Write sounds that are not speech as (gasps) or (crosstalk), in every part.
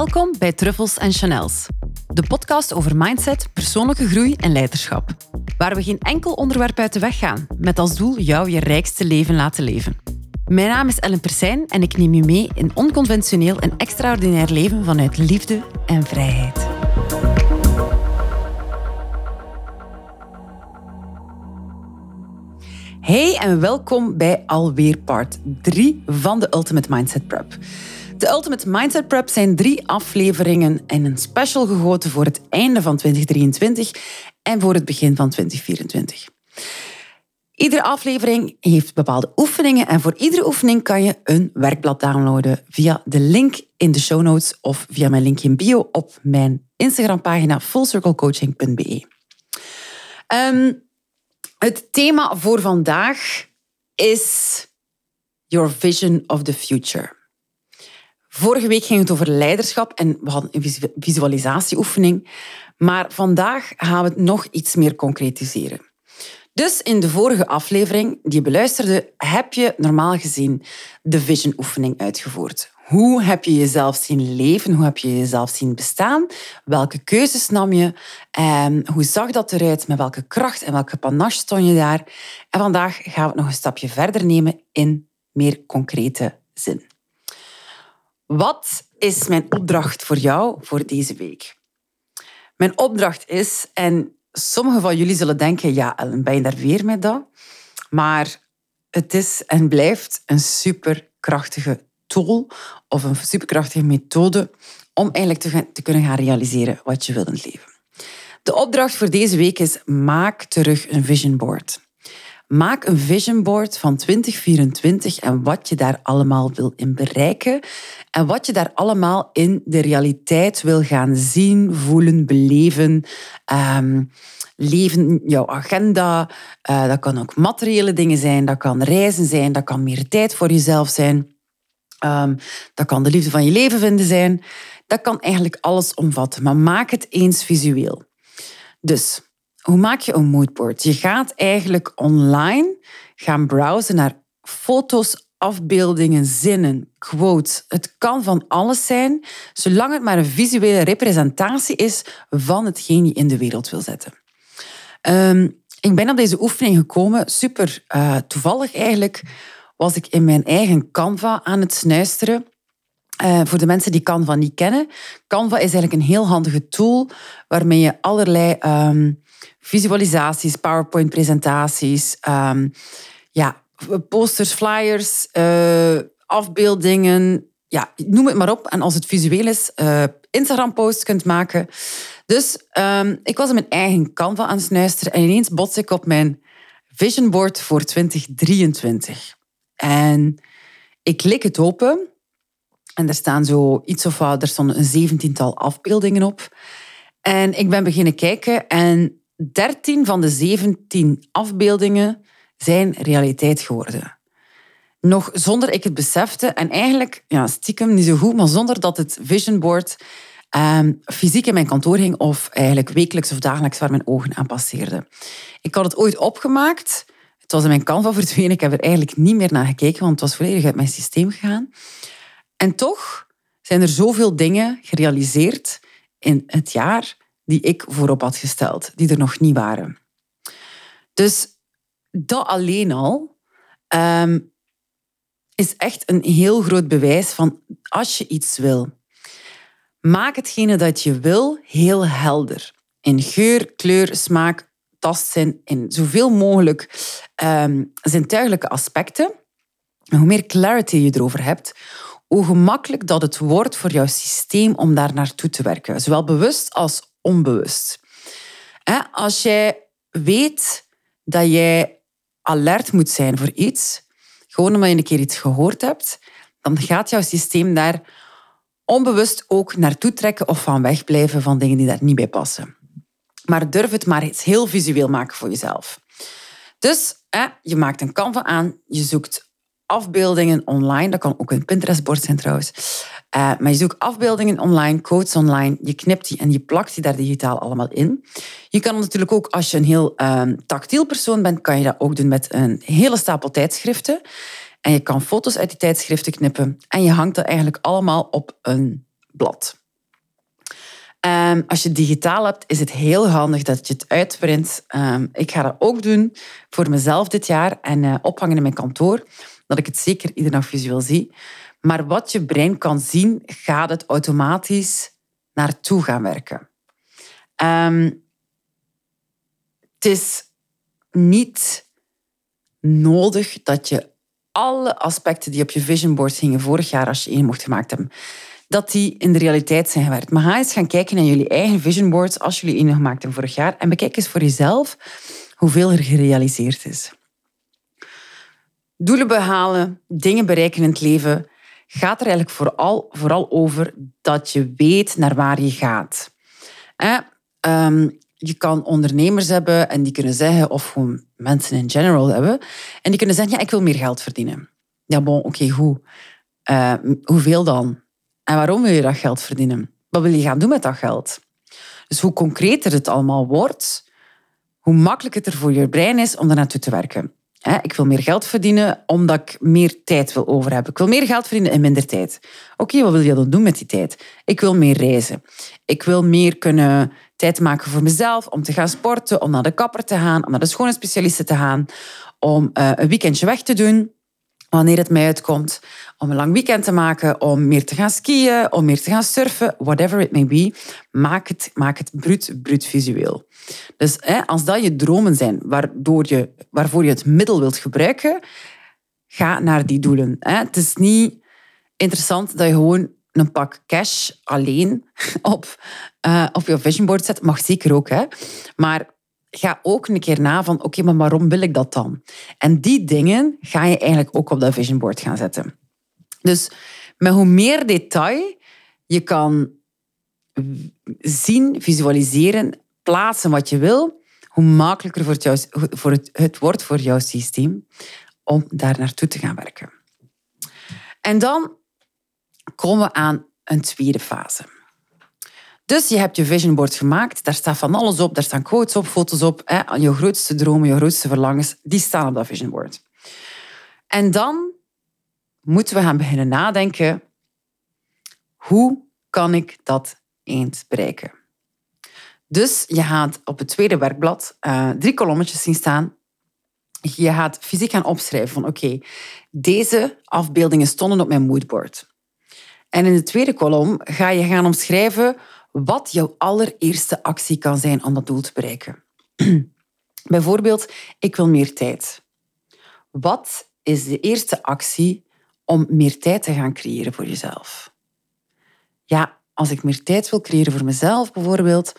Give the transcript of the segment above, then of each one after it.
Welkom bij Truffles en Chanels, de podcast over mindset, persoonlijke groei en leiderschap. Waar we geen enkel onderwerp uit de weg gaan, met als doel jou je rijkste leven laten leven. Mijn naam is Ellen Persijn en ik neem je mee in onconventioneel en extraordinair leven vanuit liefde en vrijheid. Hey en welkom bij alweer part 3 van de Ultimate Mindset Prep. De Ultimate Mindset Prep zijn drie afleveringen en een special gegoten voor het einde van 2023 en voor het begin van 2024. Iedere aflevering heeft bepaalde oefeningen en voor iedere oefening kan je een werkblad downloaden via de link in de show notes of via mijn linkje in bio op mijn Instagram-pagina fullcirclecoaching.be. Um, het thema voor vandaag is Your Vision of the Future. Vorige week ging het over leiderschap en we hadden een visualisatieoefening. Maar vandaag gaan we het nog iets meer concretiseren. Dus in de vorige aflevering die je beluisterde, heb je normaal gezien de vision oefening uitgevoerd. Hoe heb je jezelf zien leven? Hoe heb je jezelf zien bestaan? Welke keuzes nam je? Hoe zag dat eruit? Met welke kracht en welke panache stond je daar? En vandaag gaan we het nog een stapje verder nemen in meer concrete zin. Wat is mijn opdracht voor jou voor deze week? Mijn opdracht is, en sommigen van jullie zullen denken, ja, Ellen, ben je daar weer met dat? Maar het is en blijft een superkrachtige tool of een superkrachtige methode om eigenlijk te, te kunnen gaan realiseren wat je wilt in het leven. De opdracht voor deze week is maak terug een vision board. Maak een vision board van 2024 en wat je daar allemaal wil in bereiken en wat je daar allemaal in de realiteit wil gaan zien, voelen, beleven. Um, leven, jouw agenda. Uh, dat kan ook materiële dingen zijn, dat kan reizen zijn, dat kan meer tijd voor jezelf zijn. Um, dat kan de liefde van je leven vinden zijn. Dat kan eigenlijk alles omvatten, maar maak het eens visueel. Dus, hoe maak je een moodboard? Je gaat eigenlijk online gaan browsen naar foto's, afbeeldingen, zinnen, quotes. Het kan van alles zijn, zolang het maar een visuele representatie is van hetgeen je in de wereld wil zetten. Um, ik ben op deze oefening gekomen, super uh, toevallig eigenlijk, was ik in mijn eigen Canva aan het snuisteren. Uh, voor de mensen die Canva niet kennen. Canva is eigenlijk een heel handige tool waarmee je allerlei um, visualisaties, PowerPoint-presentaties, um, ja, posters, flyers, uh, afbeeldingen, ja, noem het maar op. En als het visueel is, uh, Instagram-posts kunt maken. Dus um, ik was in mijn eigen Canva aan het snuisteren en ineens bots ik op mijn vision board voor 2023. En ik klik het open en er staan zo iets of wat, er stonden een zeventiental afbeeldingen op. En ik ben beginnen kijken en 13 van de 17 afbeeldingen zijn realiteit geworden. Nog zonder ik het besefte en eigenlijk ja, stiekem niet zo goed, maar zonder dat het vision board um, fysiek in mijn kantoor ging of eigenlijk wekelijks of dagelijks waar mijn ogen aan passeerden. Ik had het ooit opgemaakt het was in mijn Canva verdwenen. Ik heb er eigenlijk niet meer naar gekeken, want het was volledig uit mijn systeem gegaan. En toch zijn er zoveel dingen gerealiseerd in het jaar die ik voorop had gesteld, die er nog niet waren. Dus dat alleen al um, is echt een heel groot bewijs van als je iets wil, maak hetgene dat je wil heel helder. In geur, kleur, smaak, tastzin in zoveel mogelijk um, zintuigelijke aspecten. En hoe meer clarity je erover hebt, hoe gemakkelijk dat het wordt voor jouw systeem om daar naartoe te werken. Zowel bewust als onbewust. Als jij weet dat jij alert moet zijn voor iets, gewoon omdat je een keer iets gehoord hebt, dan gaat jouw systeem daar onbewust ook naartoe trekken of van wegblijven van dingen die daar niet bij passen. Maar durf het maar eens heel visueel maken voor jezelf. Dus je maakt een Canva aan, je zoekt afbeeldingen online. Dat kan ook een Pinterest-bord zijn trouwens. Uh, maar je zoekt afbeeldingen online, quotes online. Je knipt die en je plakt die daar digitaal allemaal in. Je kan natuurlijk ook, als je een heel uh, tactiel persoon bent, kan je dat ook doen met een hele stapel tijdschriften. En je kan foto's uit die tijdschriften knippen. En je hangt dat eigenlijk allemaal op een blad. Um, als je het digitaal hebt, is het heel handig dat je het uitprint. Um, ik ga dat ook doen voor mezelf dit jaar en uh, ophangen in mijn kantoor, dat ik het zeker iedere dag visueel zie. Maar wat je brein kan zien, gaat het automatisch naartoe gaan werken. Um, het is niet nodig dat je alle aspecten die op je vision board hingen vorig jaar, als je één mocht gemaakt hebben, dat die in de realiteit zijn gewerkt. Maar ga eens gaan kijken naar jullie eigen vision boards als jullie één gemaakt hebben vorig jaar en bekijk eens voor jezelf hoeveel er gerealiseerd is. Doelen behalen, dingen bereiken in het leven, gaat er eigenlijk vooral, vooral over dat je weet naar waar je gaat. Eh, je kan ondernemers hebben en die kunnen zeggen, of gewoon mensen in general hebben, en die kunnen zeggen, ja, ik wil meer geld verdienen. Ja, bon, oké, goed. Uh, hoeveel dan? En waarom wil je dat geld verdienen? Wat wil je gaan doen met dat geld? Dus hoe concreter het allemaal wordt, hoe makkelijker het er voor je brein is om daar naartoe te werken. Ik wil meer geld verdienen omdat ik meer tijd wil over hebben. Ik wil meer geld verdienen in minder tijd. Oké, wat wil je dan doen met die tijd? Ik wil meer reizen. Ik wil meer kunnen tijd maken voor mezelf, om te gaan sporten, om naar de kapper te gaan, om naar de schoonheidsspecialisten te gaan, om uh, een weekendje weg te doen, wanneer het mij uitkomt, om een lang weekend te maken, om meer te gaan skiën, om meer te gaan surfen, whatever it may be. Maak het, maak het bruut, bruut visueel. Dus hè, als dat je dromen zijn waardoor je, waarvoor je het middel wilt gebruiken, ga naar die doelen. Hè. Het is niet interessant dat je gewoon een pak cash alleen (laughs) op, uh, op je vision board zet. Mag zeker ook, hè. Maar ga ook een keer na van, oké, maar waarom wil ik dat dan? En die dingen ga je eigenlijk ook op dat vision board gaan zetten. Dus met hoe meer detail je kan zien, visualiseren, plaatsen wat je wil, hoe makkelijker voor het, voor het, het wordt voor jouw systeem om daar naartoe te gaan werken. En dan komen we aan een tweede fase. Dus je hebt je vision board gemaakt, daar staat van alles op, daar staan quotes op, foto's op, hè, je grootste dromen, je grootste verlangens, die staan op dat vision board. En dan moeten we gaan beginnen nadenken, hoe kan ik dat eens bereiken? Dus je gaat op het tweede werkblad uh, drie kolommetjes zien staan. Je gaat fysiek gaan opschrijven van oké, deze afbeeldingen stonden op mijn moodboard. En in de tweede kolom ga je gaan omschrijven wat jouw allereerste actie kan zijn om dat doel te bereiken. (clears throat) Bijvoorbeeld, ik wil meer tijd. Wat is de eerste actie om meer tijd te gaan creëren voor jezelf? Ja, als ik meer tijd wil creëren voor mezelf bijvoorbeeld,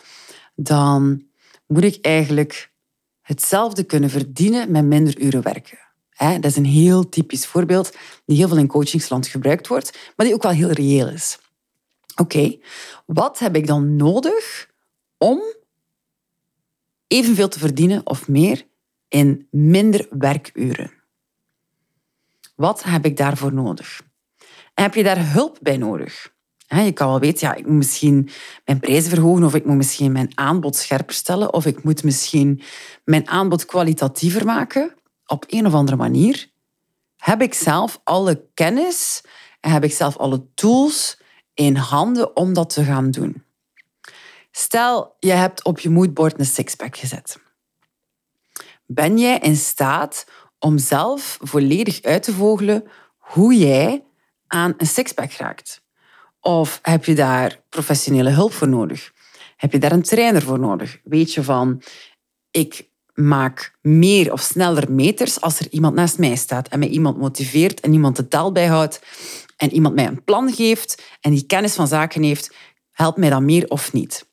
dan moet ik eigenlijk hetzelfde kunnen verdienen met minder uren werken. Dat is een heel typisch voorbeeld die heel veel in coachingsland gebruikt wordt, maar die ook wel heel reëel is. Oké, wat heb ik dan nodig om evenveel te verdienen of meer in minder werkuren? Wat heb ik daarvoor nodig? Heb je daar hulp bij nodig? Je kan wel weten, ja, ik moet misschien mijn prijzen verhogen of ik moet misschien mijn aanbod scherper stellen of ik moet misschien mijn aanbod kwalitatiever maken op een of andere manier. Heb ik zelf alle kennis en heb ik zelf alle tools in handen om dat te gaan doen? Stel, je hebt op je moodboard een sixpack gezet. Ben jij in staat om zelf volledig uit te vogelen hoe jij aan een sixpack raakt? Of heb je daar professionele hulp voor nodig? Heb je daar een trainer voor nodig? Weet je van, ik maak meer of sneller meters als er iemand naast mij staat en mij iemand motiveert en iemand de taal bijhoudt en iemand mij een plan geeft en die kennis van zaken heeft, helpt mij dan meer of niet?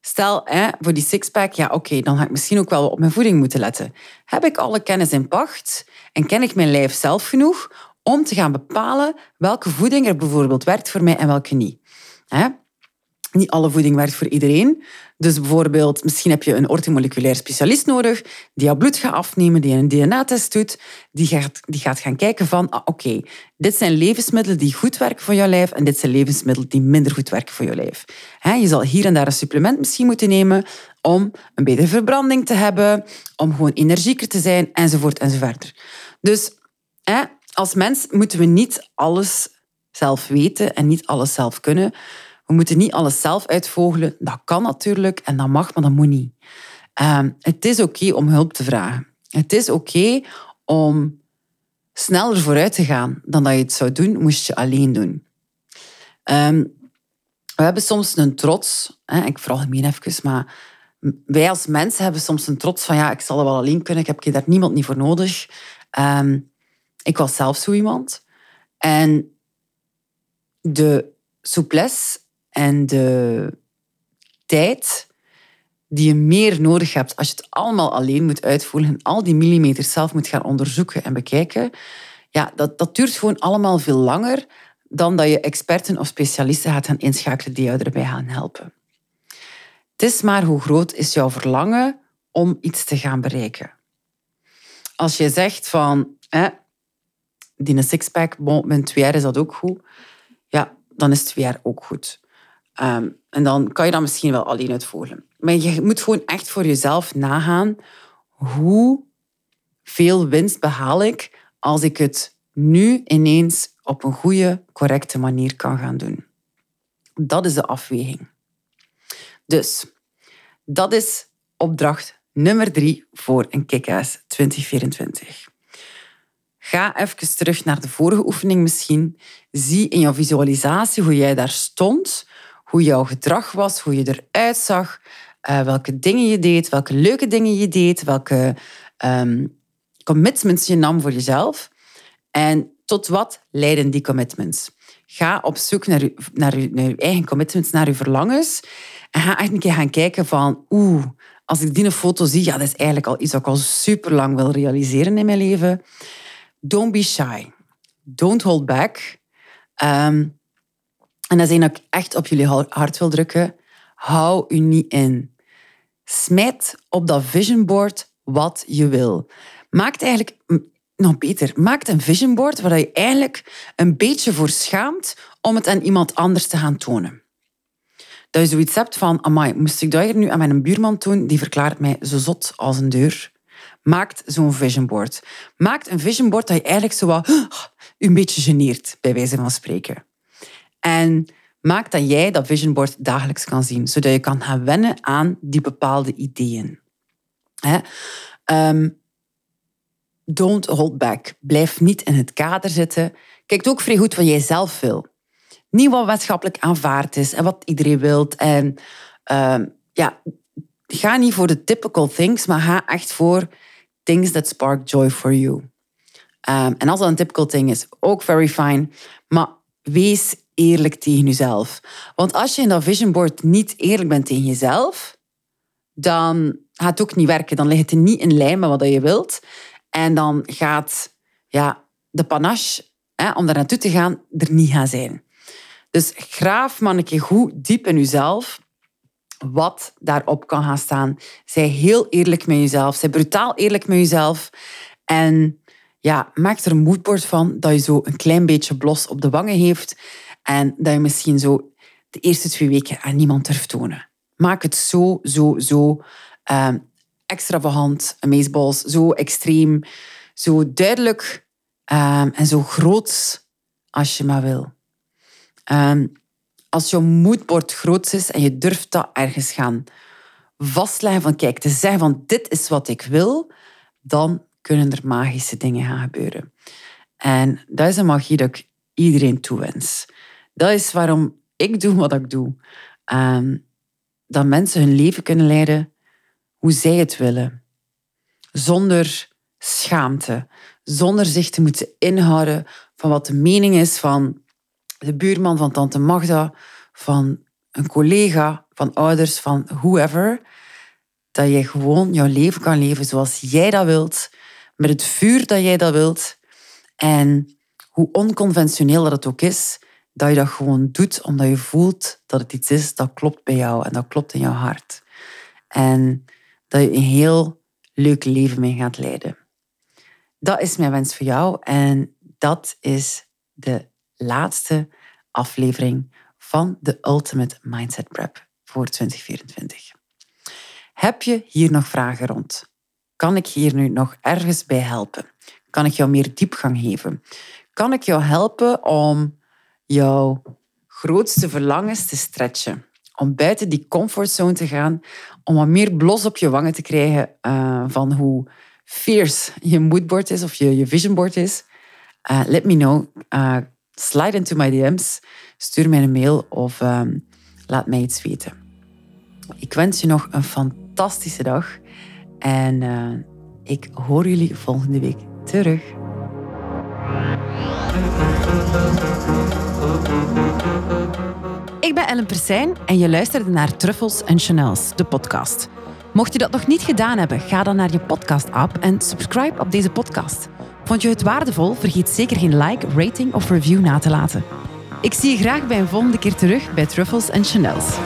Stel, hè, voor die sixpack, ja oké, dan ga ik misschien ook wel op mijn voeding moeten letten. Heb ik alle kennis in pacht en ken ik mijn lijf zelf genoeg om te gaan bepalen welke voeding er bijvoorbeeld werkt voor mij en welke niet. Niet alle voeding werkt voor iedereen. Dus bijvoorbeeld, misschien heb je een orthomoleculair specialist nodig die jouw bloed gaat afnemen, die een DNA-test doet, die gaat, die gaat gaan kijken van, ah, oké, dit zijn levensmiddelen die goed werken voor jouw lijf en dit zijn levensmiddelen die minder goed werken voor jouw lijf. Je zal hier en daar een supplement misschien moeten nemen om een betere verbranding te hebben, om gewoon energieker te zijn, enzovoort enzovoort. Dus als mens moeten we niet alles zelf weten en niet alles zelf kunnen. We moeten niet alles zelf uitvogelen. Dat kan natuurlijk en dat mag, maar dat moet niet. Ehm, het is oké om hulp te vragen. Het is oké om sneller vooruit te gaan dan dat je het zou doen, moest je alleen doen. Ehm, we hebben soms een trots, hè, ik veralgemeen even, maar wij als mensen hebben soms een trots van ja, ik zal het wel alleen kunnen, ik heb daar niemand niet voor nodig. Ehm, ik was zelf zo iemand. En de souplesse en de tijd die je meer nodig hebt als je het allemaal alleen moet uitvoeren en al die millimeters zelf moet gaan onderzoeken en bekijken, ja, dat, dat duurt gewoon allemaal veel langer dan dat je experten of specialisten gaat gaan inschakelen die jou erbij gaan helpen. Het is maar hoe groot is jouw verlangen om iets te gaan bereiken. Als je zegt van, hè, die sixpack, met twee jaar is dat ook goed, ja, dan is twee jaar ook goed. Um, en dan kan je dat misschien wel alleen uitvoeren. Maar je moet gewoon echt voor jezelf nagaan hoe veel winst behaal ik als ik het nu ineens op een goede, correcte manier kan gaan doen. Dat is de afweging. Dus dat is opdracht nummer drie voor een Kickass 2024. Ga even terug naar de vorige oefening misschien. Zie in jouw visualisatie hoe jij daar stond, hoe jouw gedrag was, hoe je eruit zag, uh, welke dingen je deed, welke leuke dingen je deed, welke um, commitments je nam voor jezelf. En tot wat leiden die commitments? Ga op zoek naar je, naar, naar eigen commitments, naar je verlangens. En ga echt een keer gaan kijken van, oeh, als ik die foto zie, ja, dat is eigenlijk al iets wat ik al super lang wil realiseren in mijn leven. Don't be shy. Don't hold back. Um, en dat is één dat ik echt op jullie hart wil drukken. Hou u niet in. Smijt op dat vision board wat je wil. Maak eigenlijk, nog beter, maak een vision board waar je eigenlijk een beetje voor schaamt om het aan iemand anders te gaan tonen. Dat je zoiets hebt van, amai, moest ik dat hier nu aan mijn buurman doen? Die verklaart mij zo zot als een deur. Maak zo'n vision board. Maak een vision board dat je eigenlijk zo wat, (gasps) een beetje geneert, bij wijze van spreken. En maak dat jij dat vision board dagelijks kan zien, zodat je kan gaan wennen aan die bepaalde ideeën. Ehm, don't hold back. Blijf niet in het kader zitten. Kijk ook vrij goed wat jij zelf wil. Niet wat maatschappelijk aanvaard is en wat iedereen wilt. En ehm, ja, ga niet voor de typical things, maar ga echt voor things that spark joy for you. Ehm, en als dat een typical thing is, ook very fine. Maar wees eerlijk tegen jezelf. Want als je in dat vision board niet eerlijk bent tegen jezelf, dan gaat het ook niet werken. Dan ligt het niet in lijn met wat je wilt. En dan gaat ja, de panache hè, om daar naartoe te gaan er niet gaan zijn. Dus graaf keer goed diep in jezelf wat daarop kan gaan staan. Zij heel eerlijk met jezelf. Zij brutaal eerlijk met jezelf. En ja, maak er een moodboard van dat je zo een klein beetje blos op de wangen heeft en dat je misschien zo de eerste twee weken aan niemand durft tonen. Maak het zo, zo, zo um, extravagant, amazeballs, zo extreem, zo duidelijk um, en zo groot als je maar wil. Um, als je moodboard groot is en je durft dat ergens gaan vastleggen van kijk, te zeggen van dit is wat ik wil, dan kunnen er magische dingen gaan gebeuren. En dat is een magie dat ik iedereen toewens. Dat is waarom ik doe wat ik doe. Ehm, dat mensen hun leven kunnen leiden hoe zij het willen. Zonder schaamte. Zonder zich te moeten inhouden van wat de mening is van de buurman, van tante Magda, van een collega, van ouders, van whoever. Dat je gewoon jouw leven kan leven zoals jij dat wilt. Met het vuur dat jij dat wilt. En hoe onconventioneel dat het ook is, dat je dat gewoon doet omdat je voelt dat het iets is dat klopt bij jou en dat klopt in jouw hart. En dat je een heel leuk leven mee gaat leiden. Dat is mijn wens voor jou en dat is de laatste aflevering van de Ultimate Mindset Prep voor 2024. Heb je hier nog vragen rond? Kan ik hier nu nog ergens bij helpen? Kan ik jou meer diepgang geven? Kan ik jou helpen om jouw grootste verlangens te stretchen. Om buiten die comfortzone te gaan, om wat meer blos op je wangen te krijgen uh, van hoe fierce je moodboard is of je, je visionboard is. Uh, let me know. Uh, slide into my DM's. Stuur mij een mail of um, laat mij iets weten. Ik wens je nog een fantastische dag en ik hoor jullie volgende week terug. Ik ben Ellen Persijn en je luisterde naar Truffles en Chanels, de podcast. Mocht je dat nog niet gedaan hebben, ga dan naar je podcast-app en subscribe op deze podcast. Vond je het waardevol? Vergeet zeker geen like, rating of review na te laten. Ik zie je graag bij een volgende keer terug bij Truffles en Chanels.